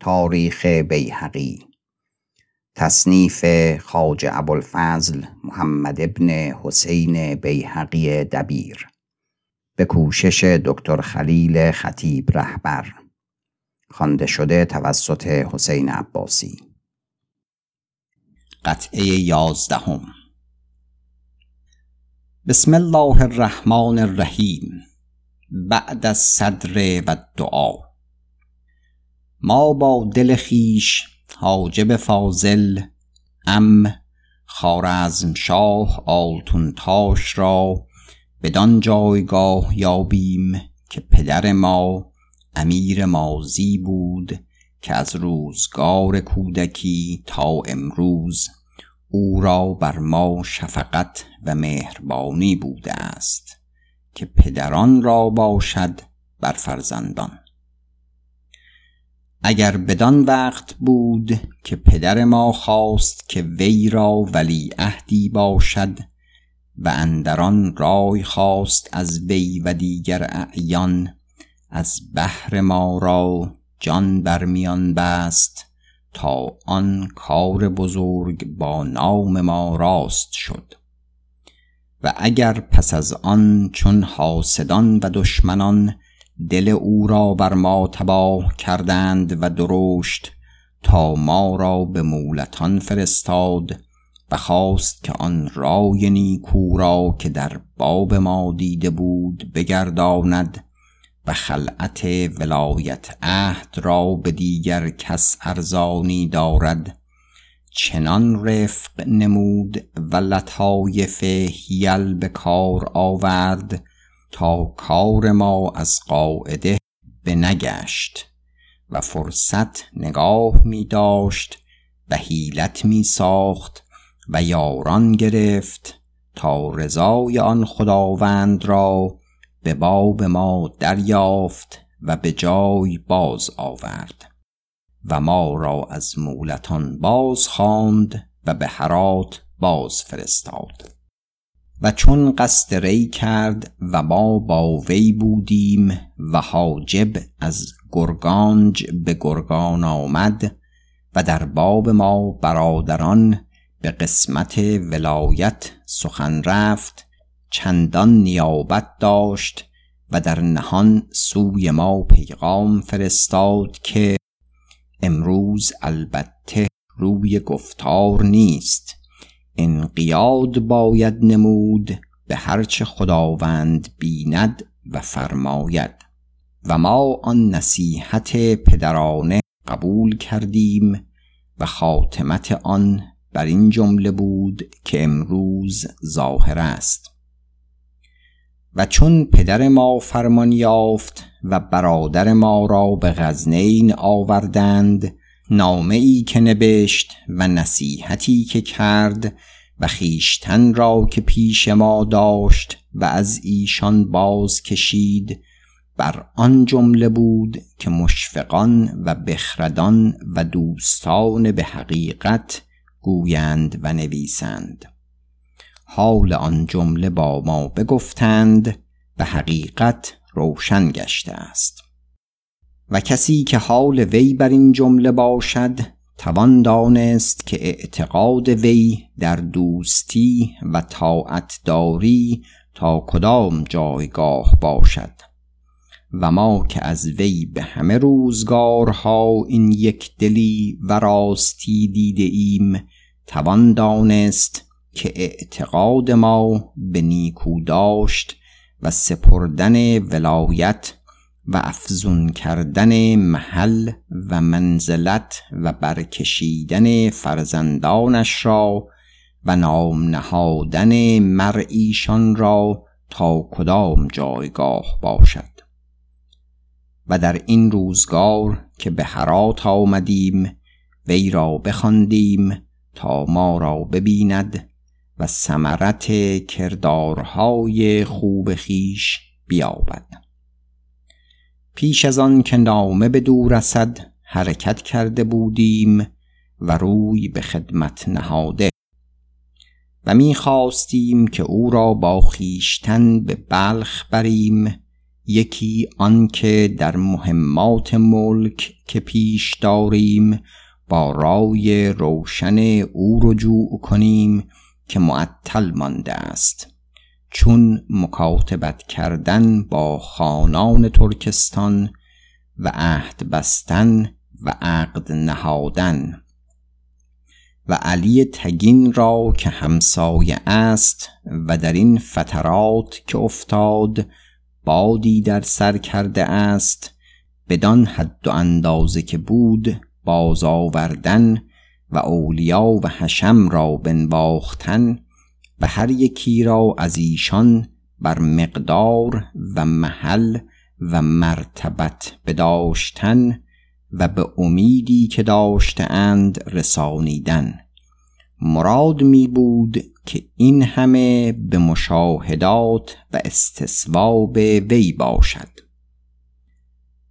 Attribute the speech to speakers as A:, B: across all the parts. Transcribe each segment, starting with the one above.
A: تاریخ بیهقی تصنیف خاج ابوالفضل محمد ابن حسین بیهقی دبیر به کوشش دکتر خلیل خطیب رهبر خوانده شده توسط حسین عباسی. قطعه یازدهم. بسم الله الرحمن الرحیم. بعد از صدر و دعا ما با دل خیش حاجب فاضل ام خارزم شاه آلتون تاش را بدان جایگاه یابیم که پدر ما امیر مازی بود که از روزگار کودکی تا امروز او را بر ما شفقت و مهربانی بوده است که پدران را باشد بر فرزندان. اگر بدان وقت بود که پدر ما خواست که وی را ولی عهدی باشد و اندران رای خواست از وی و دیگر اعیان از بهر ما را جان برمیان بست تا آن کار بزرگ با نام ما راست شد. و اگر پس از آن چون حاسدان و دشمنان دل او را بر ما تباه کردند و درشت تا ما را به مولتان فرستاد و خواست که آن رای نیکو را که در باب ما دیده بود بگرداند و خلعت ولایت عهد را به دیگر کس ارزانی دارد. چنان رفق نمود و لطایف هیل به کار آورد تا کار ما از قاعده بنگشت و فرصت نگاه می داشت و حیلت می ساخت و یاران گرفت تا رضای آن خداوند را به باب ما دریافت و به جای باز آورد و ما را از مولتان باز خواند و به هرات باز فرستاد و چون قصد ری کرد و ما با وی بودیم و حاجب از گرگانج به گرگان آمد و در باب ما برادران به قسمت ولایت سخن رفت چندان نیابت داشت و در نهان سوی ما پیغام فرستاد که امروز البته روی گفتار نیست. انقیاد باید نمود به هرچه خداوند بیند و فرماید. و ما آن نصیحت پدرانه قبول کردیم و خاتمت آن بر این جمله بود که امروز ظاهر است. و چون پدر ما فرمان یافت و برادر ما را به غزنین آوردند نامه ای که نبشت و نصیحتی که کرد و خیشتن را که پیش ما داشت و از ایشان باز کشید بر آن جمله بود که مشفقان و بخردان و دوستان به حقیقت گویند و نویسند. حال آن جمله با ما بگفتند به حقیقت روشن گشته است. و کسی که حال وی بر این جمله باشد توان دانست که اعتقاد وی در دوستی و طاعت داری تا کدام جایگاه باشد. و ما که از وی به همه روزگارها این یک دلی و راستی دیده ایم توان دانست که اعتقاد ما به نیکو داشت و سپردن ولایت و افزون کردن محل و منزلت و برکشیدن فرزندانش را و نام نهادن مرعیشان را تا کدام جایگاه باشد. و در این روزگار که به هرات آمدیم وی را بخواندیم تا ما را ببیند و ثمرت کردارهای خوب خیش بیابد. پیش از آن که نامه به دور رسد حرکت کرده بودیم و روی به خدمت نهاده. و می خواستیم که او را با خیشتن به بلخ بریم یکی آنکه در مهمات ملک که پیش داریم با رای روشن او رجوع کنیم که معطل مانده است. چون مکاتبت کردن با خانان ترکستان و عهد بستن و عقد نهادن. و علی تگین را که همسایه است و در این فترات که افتاد بادی در سر کرده است بدان حد و اندازه که بود باز آوردن و اولیا و حشم را بنواختن و هر یکی را از ایشان بر مقدار و محل و مرتبت بداشتن و به امیدی که داشتند رسانیدن. مراد می بود که این همه به مشاهدات و استصواب وی باشد.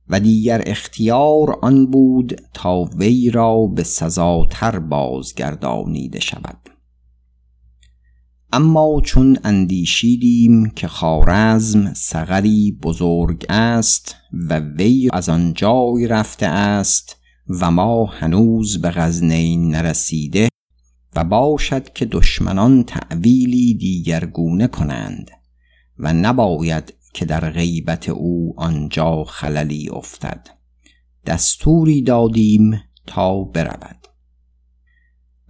A: و دیگر اختیار آن بود تا وی را به سزاتر بازگردانیده شود. اما چون اندیشیدیم که خارزم سغری بزرگ است و وی از آنجای رفته است و ما هنوز به غزنین نرسیده و باشد که دشمنان تعویلی دیگرگونه کنند و نباید که در غیبت او آنجا خللی افتد. دستوری دادیم تا برود.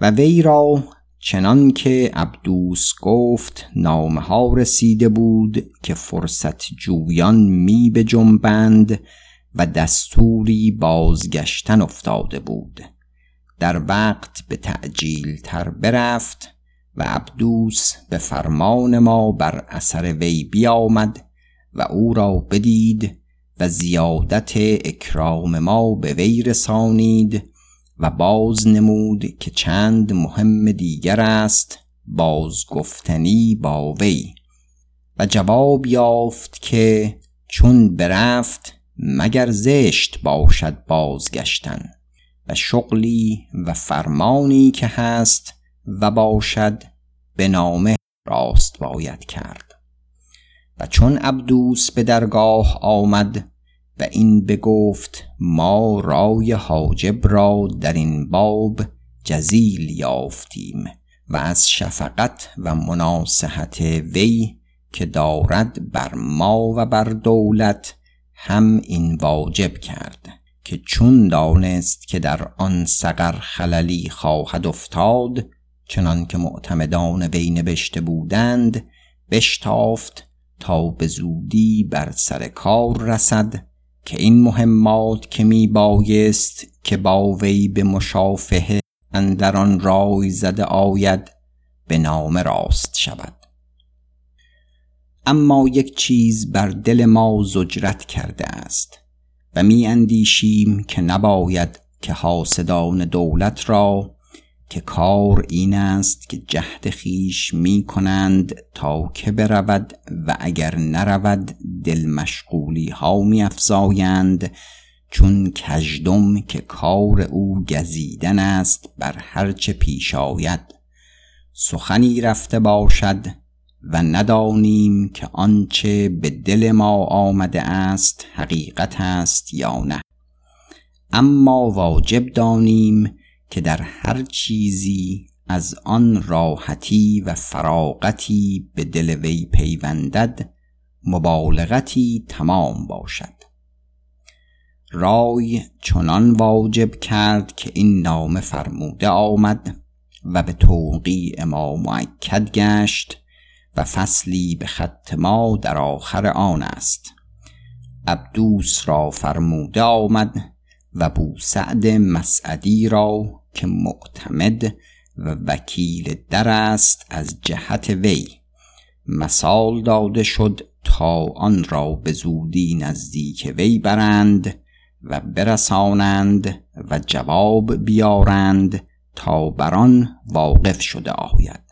A: و وی را چنان که عبدوس گفت نامه ها رسیده بود که فرصت جویان می به جنبند و دستوری بازگشتن افتاده بود. در وقت به تعجیل تر برفت و عبدوس به فرمان ما بر اثر وی بیامد و او را بدید و زیادت اکرام ما به وی رسانید و باز نمود که چند مهم دیگر است باز گفتنی با وی. و جواب یافت که چون برفت مگر زشت باشد بازگشتن و شغلی و فرمانی که هست و باشد به نامه راست باید کرد. و چون عبدوس به درگاه آمد و این بگفت ما رای حاجب را در این باب جزیل یافتیم و از شفقت و مناسحت وی که دارد بر ما و بر دولت هم این واجب کرد که چون دانست که در آن سقر خللی خواهد افتاد چنان که معتمدان وی نبشته بودند بشتافت تا به زودی بر سر کار رسد که این مهمات که می بایست که با وی به مشافهه اندر آن رای زده آید به نام راست شود. اما یک چیز بر دل ما زجرت کرده است و می اندیشیم که نباید که حاسدان دولت را که کار این است که جهد خیش می کنند تا که برود و اگر نرود دل مشغولی ها می افزایند چون کژدم که کار او گزیدن است بر هرچه پیش آید. سخنی رفته باشد و ندانیم که آنچه به دل ما آمده است حقیقت است یا نه. اما واجب دانیم که در هر چیزی از آن راحتی و فراغتی به دل وی پیوندد مبالغتی تمام باشد. رای چنان واجب کرد که این نامه فرموده آمد و به توقیع ما معکد گشت و فصلی به خط ما در آخر آن است. عبدوس را فرموده آمد و بوسعد مسعدی را که معتمد و وکیل در است از جهت وی. مثال داده شد تا آن را به زودی نزدیک وی برند و برسانند و جواب بیارند تا بران واقف شده آید.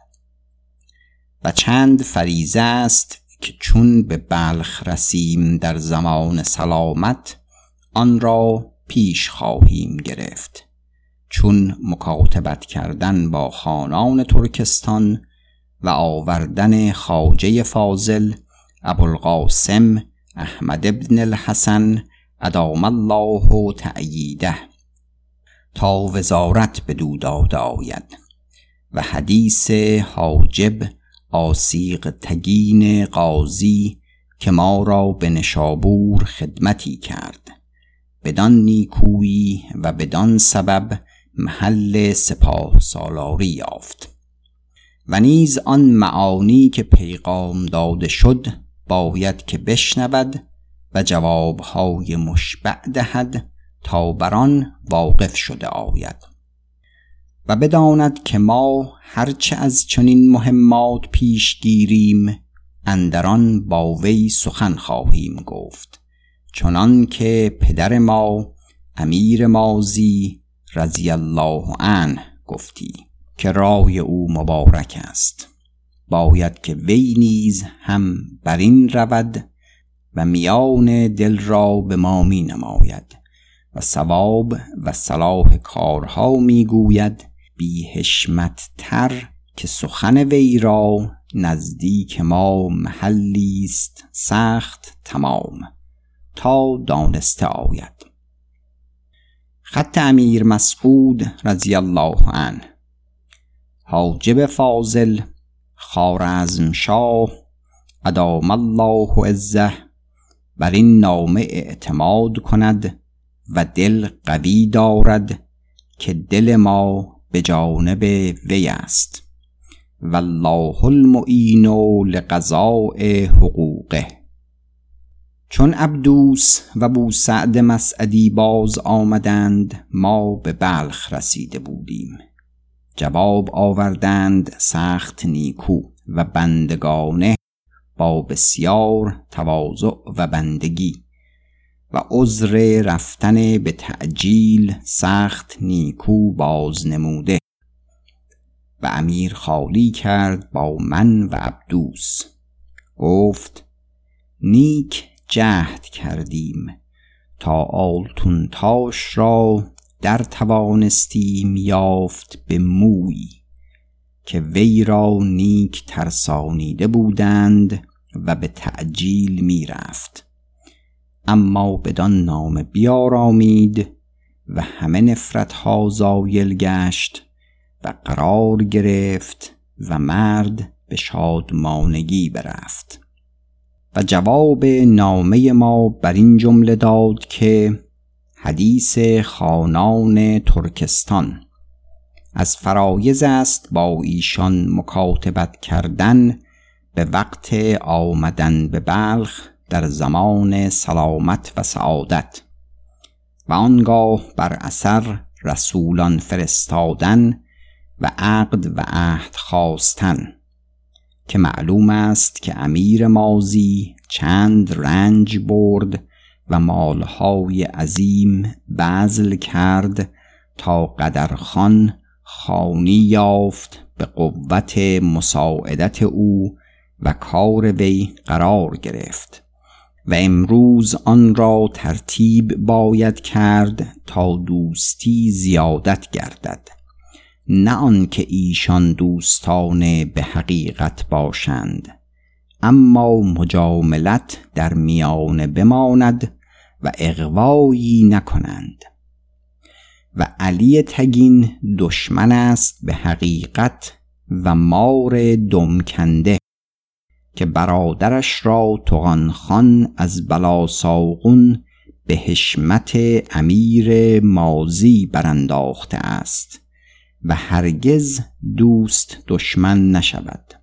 A: و چند فریزه است که چون به بلخ رسیم در زمان سلامت آن را پیش خواهیم گرفت. چون مکاتبت کردن با خانان ترکستان و آوردن خاجه فاضل ابوالقاسم احمد ابن الحسن ادام الله تأییده. تا وزارت به داده آید و حدیث حاجب آسیق تگین قاضی که ما را به نشابور خدمتی کرد. بدان نیکویی و بدان سبب محل سپاه سالاری یافت. و نیز آن معانی که پیغام داده شد باید که بشنود و جوابهای مشبع دهد تا بران واقف شده آید. و بداند که ما هرچه از چنین مهمات پیش گیریم اندران با وی سخن خواهیم گفت. چنان که پدر ما امیر مازی رضی الله عنه گفتی که رای او مبارک است. باید که وی نیز هم بر این رود و میان دل را به ما می نماید و ثواب و صلاح کارها می گوید بی تر که سخن وی را نزدیک ما محلی است سخت تمام تا دانسته آید. خط امیر مسعود رضی الله عنه. حاجب فاضل خارزم شاه ادام الله عزه بر این نامه اعتماد کند و دل قوی دارد که دل ما به جانب وی است. والله المعین لقضاء حقوقه. چون عبدوس و بو سعد مسعدی باز آمدند ما به بلخ رسیده بودیم. جواب آوردند سخت نیکو و بندگانه با بسیار تواضع و بندگی و عذر رفتن به تعجیل سخت نیکو باز نموده. و امیر خالی کرد با من و عبدوس. گفت نیک جهد کردیم تا آلتون تاش را در توانستیم یافت به موی که وی را نیک ترسانیده بودند و به تعجیل می رفت اما بدان نام بیارامید و همه نفرت ها زایل گشت و قرار گرفت و مرد به شادمانگی برفت. و جواب نامه ما بر این جمله داد که حدیث خانان ترکستان از فرایز است با ایشان مکاتبت کردن به وقت آمدن به بلخ در زمان سلامت و سعادت و آنگاه بر اثر رسولان فرستادن و عقد و عهد خواستن. که معلوم است که امیر مازی چند رنج برد و مالهای عظیم بذل کرد تا قدرخان خانی یافت به قوت مساعدت او و کار وی قرار گرفت و امروز آن را ترتیب باید کرد تا دوستی زیادت گردد. نه آنکه ایشان دوستانه به حقیقت باشند اما مجاملت در میان بماند و اغوایی نکنند. و علی تگین دشمن است به حقیقت و مار دمکنده که برادرش را تغان خان از بلا ساغون به حشمت امیر مازی برانداخته است. و هرگز دوست دشمن نشود.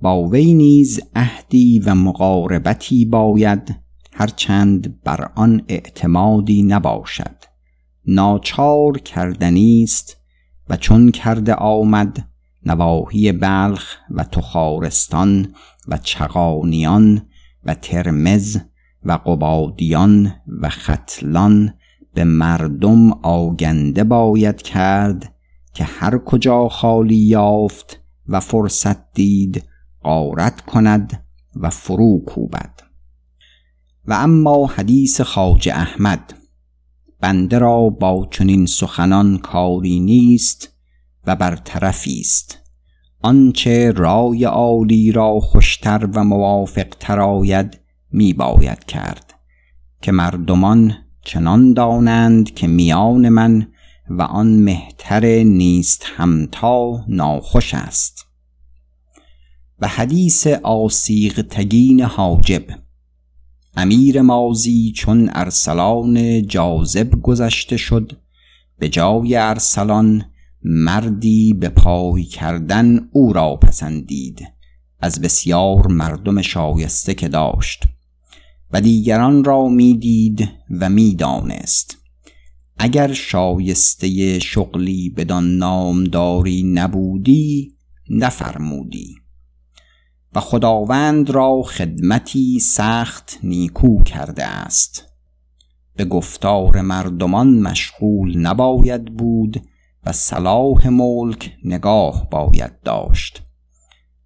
A: با وی نیز عهدی و مقاربتی باید هرچند بر آن اعتمادی نباشد. ناچار کردنی است و چون کرده آمد نواحی بلخ و تخارستان و چغانیان و ترمز و قبادیان و ختلان به مردم آگنده باید کرد که هر کجا خالی یافت و فرصت دید قارت کند و فرو کوبد. و اما حدیث خاج احمد بنده را با چنین سخنان کاری نیست و برطرفی است. آنچه رای عالی را خوشتر و موافقتر آید می باید کرد که مردمان چنان دانند که میان من و آن مهتر نیست همتا ناخوش است. و حدیث آسیغ تگین حاجب امیر مازی چون ارسلان جاذب گذشته شد به جای ارسلان مردی به پای کردن او را پسندید از بسیار مردم شایسته که داشت. و دیگران را می‌دید و می‌دانست. اگر شایسته شغلی بدان نامداری نبودی نفرمودی. و خداوند را خدمتی سخت نیکو کرده است. به گفتار مردمان مشغول نباید بود و صلاح ملک نگاه باید داشت.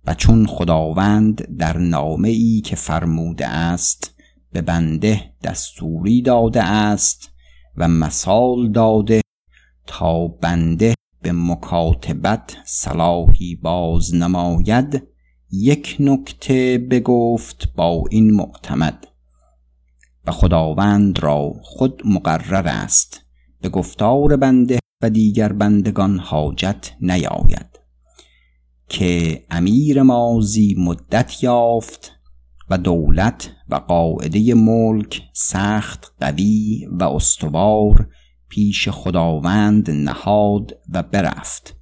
A: و چون خداوند در نامه ای که فرموده است به بنده دستوری داده است و مثال داده تا بنده به مکاتبت صلاحی باز نماید یک نکته بگفت با این معتمد. و خداوند را خود مقرر است به گفتار بنده و دیگر بندگان حاجت نیاید. که امیر مازی مدت یافت و دولت و قاعده ملک سخت قوی و استوار پیش خداوند نهاد و برفت.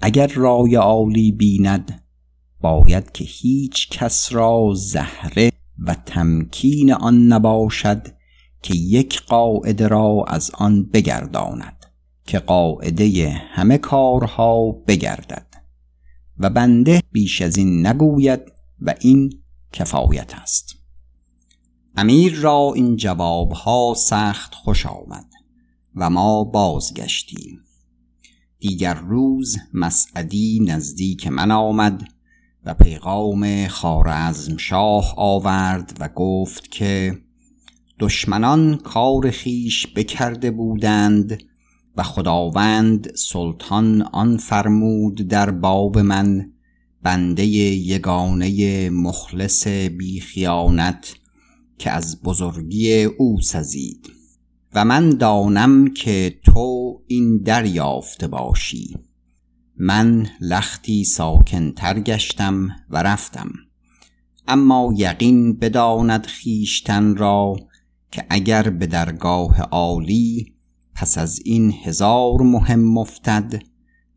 A: اگر رای عالی بیند باید که هیچ کس را زهره و تمکین آن نباشد که یک قاعده را از آن بگرداند که قاعده همه کارها بگردد. و بنده بیش از این نگوید و این کفایت است. امیر را این جوابها سخت خوش آمد و ما بازگشتیم. دیگر روز مسعدی نزدیک من آمد و پیغام خارزم شاه آورد و گفت که دشمنان کار خیش بکرده بودند و خداوند سلطان آن فرمود در باب من بنده یگانه مخلص بیخیانت که از بزرگی او سزید. و من دانم که تو این دریافته باشی. من لختی ساکنتر گشتم و رفتم. اما یقین بداند خیشتن را که اگر به درگاه عالی پس از این هزار مهم افتد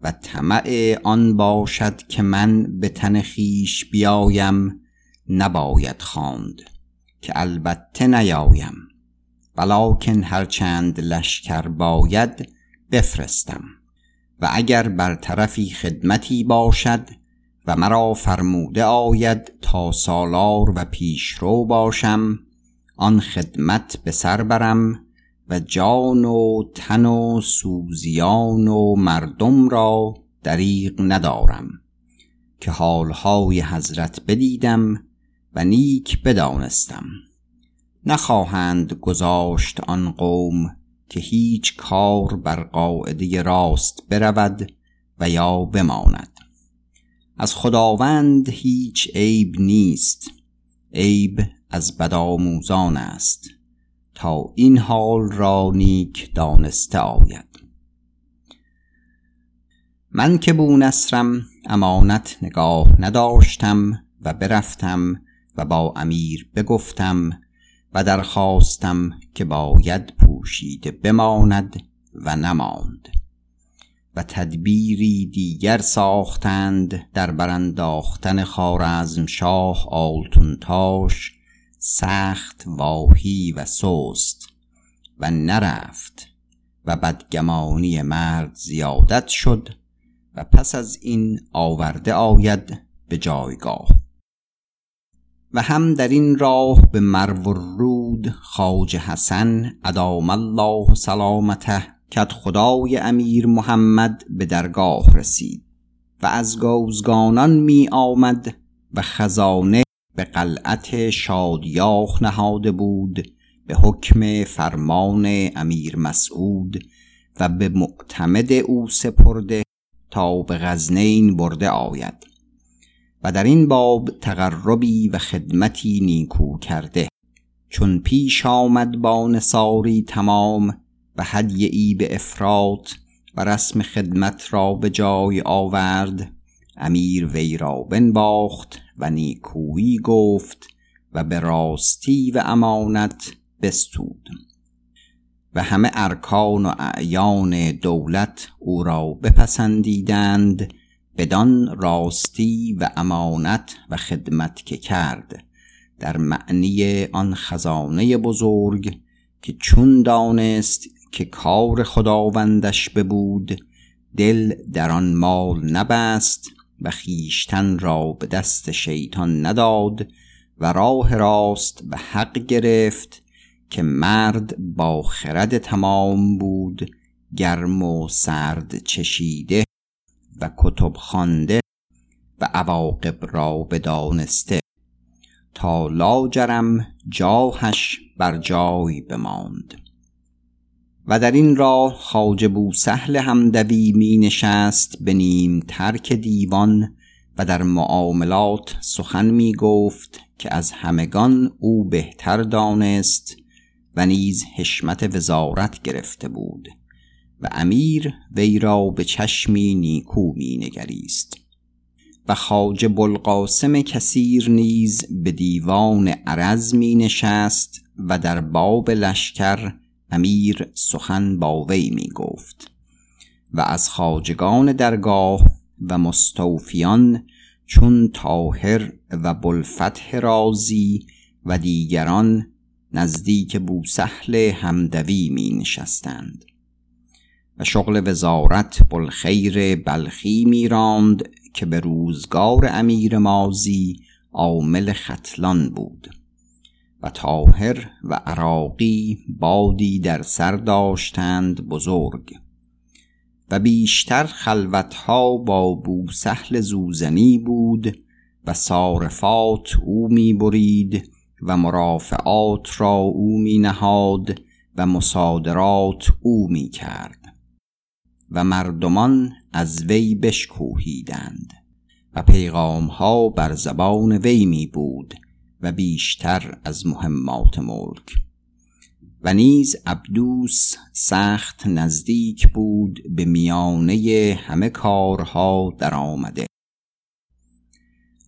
A: و طمع آن باشد که من به تن خیش بیایم نباید خواند که البته نیایم ولکن هرچند لشکر باید بفرستم. و اگر بر طرفی خدمتی باشد و مرا فرموده آید تا سالار و پیشرو باشم آن خدمت به سر برم و جان و تن و سوزیان و مردم را دریغ ندارم که حالهای حضرت بدیدم و نیک بدانستم. نخواهند گذاشت آن قوم که هیچ کار بر قاعده راست برود و یا بماند. از خداوند هیچ عیب نیست عیب از بدآموزان است. تا این حال را نیک دانسته آید. من که بونصرم امانت نگاه نداشتم و برفتم و با امیر بگفتم و درخواستم که باید پوشیده بماند و نماند. و تدبیری دیگر ساختند در برانداختن خارزم شاه آلتونتاش سخت واهی و سست و نرفت و بدگمانی مرد زیادت شد و پس از این آورده آید به جایگاه. و هم در این راه به مرو رود خاج حسن ادام الله سلامته کت خدای امیر محمد به درگاه رسید و از گوزگانان می آمد و خزانه به قلعت شادیاخ نهاده بود به حکم فرمان امیر مسعود و به معتمد او سپرده تا به غزنین برده آید و در این باب تقربی و خدمتی نیکو کرده. چون پیش آمد با نصاری تمام و هدیه ای به افراط و رسم خدمت را به جای آورد امیر وی را بنباخت و نیکویی گفت و به راستی و امانت بستود. و همه ارکان و اعیان دولت او را بپسندیدند بدان راستی و امانت و خدمت که کرد. در معنی آن خزانه بزرگ که چون دانست که کار خداوندش ببود دل در آن مال نبست و خیشتن را به دست شیطان نداد و راه راست و حق گرفت که مرد با خرد تمام بود گرم و سرد چشیده و کتب خوانده و عواقب را بدانسته تا لاجرم جاهش بر جای بماند. و در این راه خواجه سهل همدوی می نشست به نیم ترک دیوان و در معاملات سخن می گفت که از همگان او بهتر دانست و نیز حشمت وزارت گرفته بود و امیر وی را به چشمی نیکو می نگریست و خاج بلقاسم کثیر نیز به دیوان عرز می نشست و در باب لشکر امیر سخن با وی می گفت و از خاجگان درگاه و مستوفیان چون تاهر و بلفتح رازی و دیگران نزدیک بوسهل همدوی می نشستند و شغل وزارت بلخیر بلخی می راند که به روزگار امیر مازی عامل ختلان بود. و تاهر و عراقی بادی در سر داشتند بزرگ. و بیشتر خلوتها با بوسهل زوزنی بود و صارفات او می برید و مرافعات را او می نهاد و مصادرات او می کرد و مردمان از وی بشکوهیدند و پیغام ها بر زبان وی می بود و بیشتر از مهمات ملک. و نیز عبدوس سخت نزدیک بود به میانه همه کارها در آمده.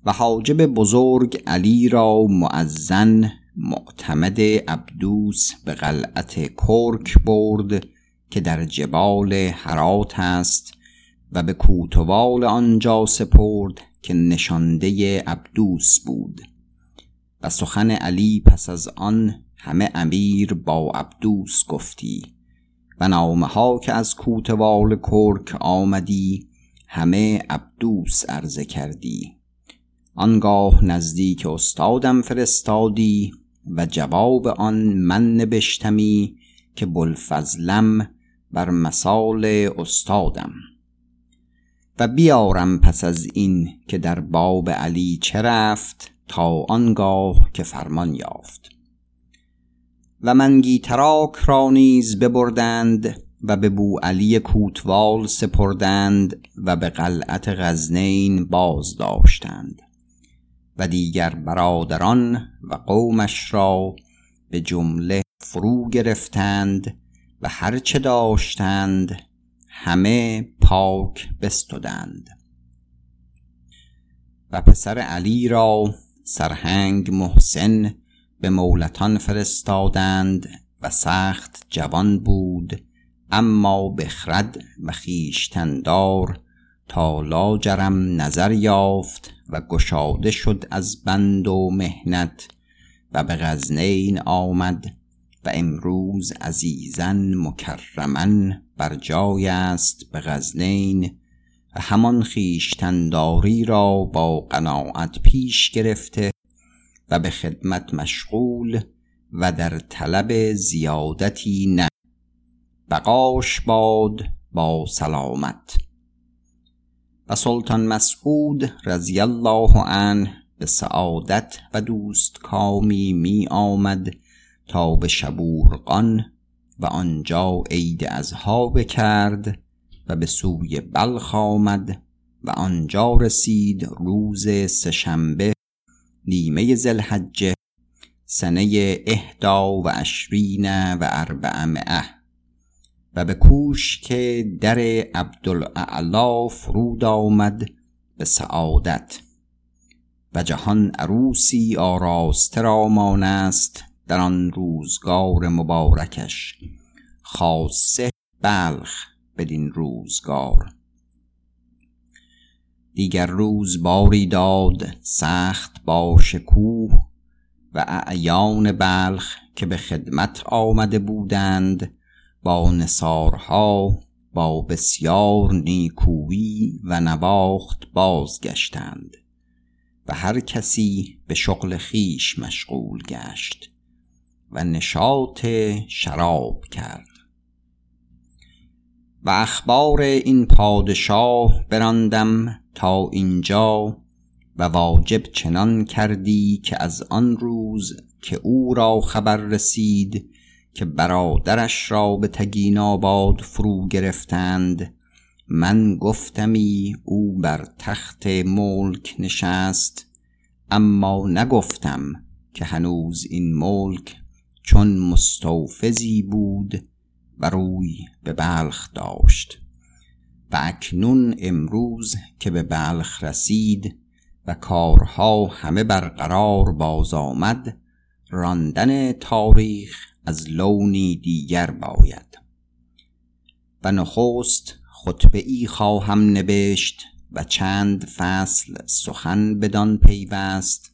A: و حاجب بزرگ علی را معزن معتمد عبدوس به قلعت کرک برد که در جبال حرات است و به کوتوال آنجا سپرد که نشانده عبدوس بود. و سخن علی پس از آن همه امیر با عبدوس گفتی و نامه ها که از کوتوال کرک آمدی همه عبدوس عرضه کردی. آنگاه نزدیک استادم فرستادی و جواب آن من نبشتمی که بلفزلم بر مثال استادم. و بیارم پس از این که در باب علی چه رفت؟ تا آنگاه که فرمان یافت. و منگی تراک را نیز ببردند و به بو علی کوتوال سپردند و به قلعت غزنین باز داشتند و دیگر برادران و قومش را به جمله فرو گرفتند و هرچه داشتند همه پاک بستدند. و پسر علی را سرهنگ محسن به مولتان فرستادند و سخت جوان بود اما بخرد و خیشتندار تا لاجرم نظر یافت و گشاده شد از بند و مهنت و به غزنین آمد و امروز عزیزن مکرمن بر جای است به غزنین و همان خیشتنداری را با قناعت پیش گرفته و به خدمت مشغول و در طلب زیادتی نه. بقاش باد با سلامت. و سلطان مسعود رضی الله عنه به سعادت و دوست کامی می آمد تا به شبورقان و آنجا عید ازها بکرد و به سوی بلخ آمد و آنجا رسید روز سهشنبه نیمه زلحجه سنه اهدا و اشرین و اربعمعه و به کوش که در عبدالاعلا فرود آمد به سعادت و جهان عروسی آراسته را مانست در آن روزگار مبارکش خاصه بلخ. بدین روزگار. دیگر روز باری داد سخت با شکوه و اعیان بلخ که به خدمت آمده بودند با نثارها با بسیار نیکویی و نواخت بازگشتند و هر کسی به شغل خیش مشغول گشت و نشاط شراب کرد. و اخبار این پادشاه براندم تا اینجا و واجب چنان کردی که از آن روز که او را خبر رسید که برادرش را به تگین آباد فرو گرفتند من گفتمی او بر تخت ملک نشست اما نگفتم که هنوز این ملک چون مستوفزی بود و روی به بلخ داشت. و اکنون امروز که به بلخ رسید و کارها همه برقرار باز آمد راندن تاریخ از لونی دیگر باید. و نخست خطبه ای خواهم نوشت و چند فصل سخن بدان پیوست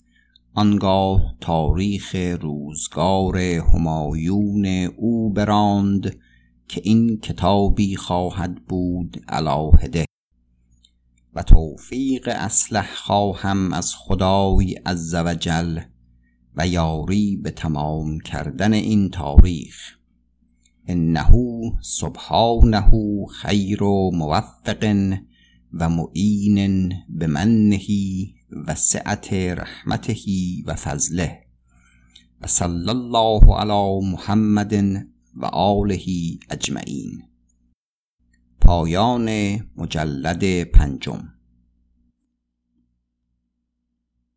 A: آنگاه تاریخ روزگار همایون او براند که این کتابی خواهد بود علاهده. و توفیق اصلح خواهم از خدای عزوجل و یاری به تمام کردن این تاریخ. انه سبحانه خیر و موفق و معین بمنه و سعت رحمته و فضله. و صلی الله علی محمد و آله اجمعین. پایان مجلد پنجم.